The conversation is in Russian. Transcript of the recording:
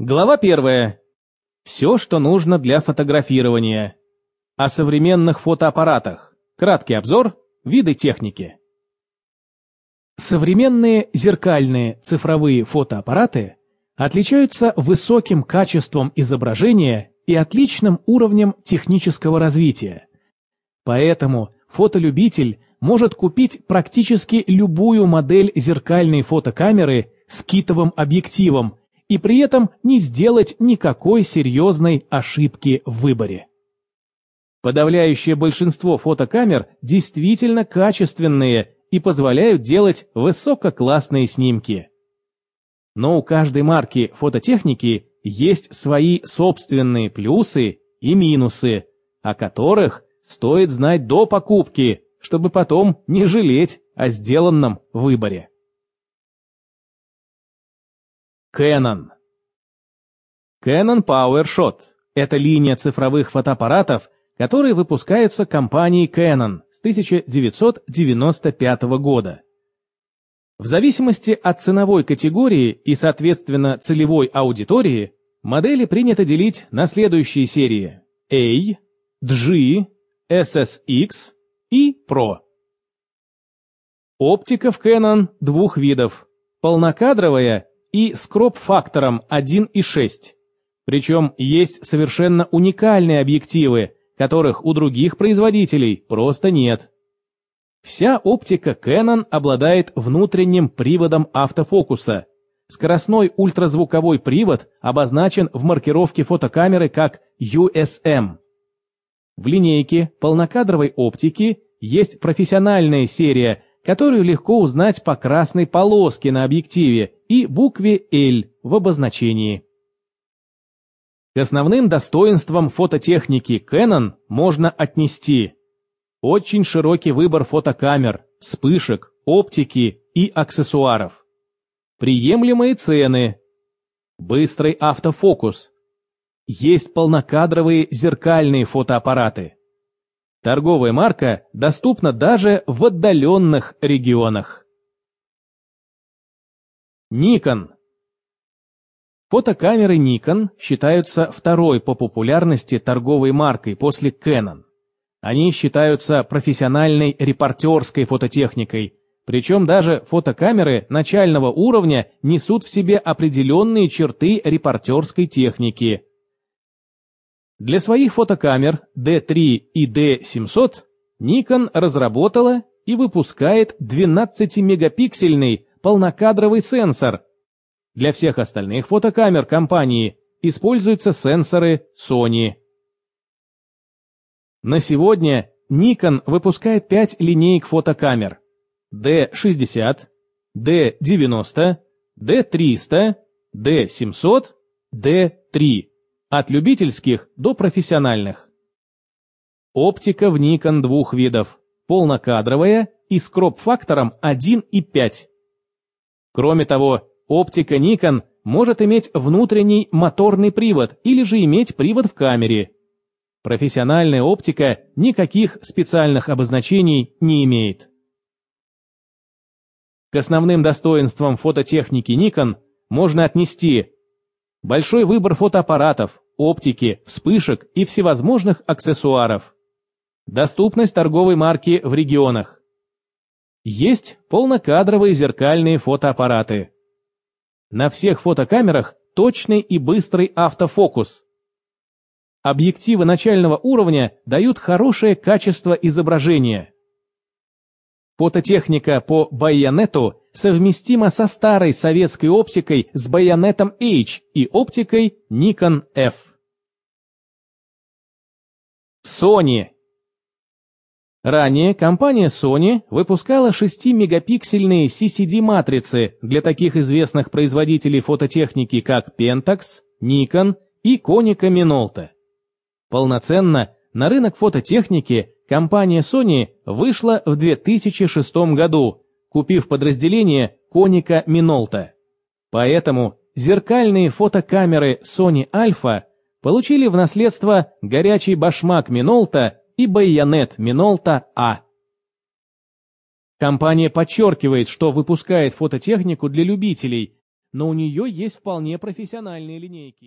Глава первая. Все, что нужно для фотографирования. О современных фотоаппаратах. Краткий обзор. Виды техники. Современные зеркальные цифровые фотоаппараты отличаются высоким качеством изображения и отличным уровнем технического развития. Поэтому фотолюбитель может купить практически любую модель зеркальной фотокамеры с китовым объективом и при этом не сделать никакой серьезной ошибки в выборе. Подавляющее большинство фотокамер действительно качественные и позволяют делать высококлассные снимки. Но у каждой марки фототехники есть свои собственные плюсы и минусы, о которых стоит знать до покупки, чтобы потом не жалеть о сделанном выборе. Canon. Canon PowerShot – это линия цифровых фотоаппаратов, которые выпускаются компанией Canon с 1995 года. В зависимости от ценовой категории и, соответственно, целевой аудитории, модели принято делить на следующие серии A, G, SSX и Pro. Оптика в Canon двух видов – полнокадровая и с кроп-фактором 1,6. Причем есть совершенно уникальные объективы, которых у других производителей просто нет. Вся оптика Canon обладает внутренним приводом автофокуса. Скоростной ультразвуковой привод обозначен в маркировке фотокамеры как USM. В линейке полнокадровой оптики есть профессиональная серия которую легко узнать по красной полоске на объективе и букве L в обозначении. К основным достоинствам фототехники Canon можно отнести очень широкий выбор фотокамер, вспышек, оптики и аксессуаров, приемлемые цены, быстрый автофокус, есть полнокадровые зеркальные фотоаппараты, Торговая марка доступна даже в отдаленных регионах. Nikon. Фотокамеры Nikon считаются второй по популярности торговой маркой после Canon. Они считаются профессиональной репортерской фототехникой, причем даже фотокамеры начального уровня несут в себе определенные черты репортерской техники – для своих фотокамер D3 и D700 Nikon разработала и выпускает 12-мегапиксельный полнокадровый сенсор. Для всех остальных фотокамер компании используются сенсоры Sony. На сегодня Nikon выпускает 5 линеек фотокамер D60, D90, D300, D700, D3 от любительских до профессиональных. Оптика в Nikon двух видов, полнокадровая и с кроп-фактором 1,5. Кроме того, оптика Nikon может иметь внутренний моторный привод или же иметь привод в камере. Профессиональная оптика никаких специальных обозначений не имеет. К основным достоинствам фототехники Nikon можно отнести Большой выбор фотоаппаратов, оптики, вспышек и всевозможных аксессуаров. Доступность торговой марки в регионах. Есть полнокадровые зеркальные фотоаппараты. На всех фотокамерах точный и быстрый автофокус. Объективы начального уровня дают хорошее качество изображения. Фототехника по байонету совместима со старой советской оптикой с байонетом H и оптикой Nikon F. Sony Ранее компания Sony выпускала 6-мегапиксельные CCD-матрицы для таких известных производителей фототехники, как Pentax, Nikon и Konica Minolta. Полноценно на рынок фототехники компания Sony вышла в 2006 году, купив подразделение Коника Минолта. Поэтому зеркальные фотокамеры Sony Alpha получили в наследство горячий башмак Минолта и байонет Минолта А. Компания подчеркивает, что выпускает фототехнику для любителей, но у нее есть вполне профессиональные линейки.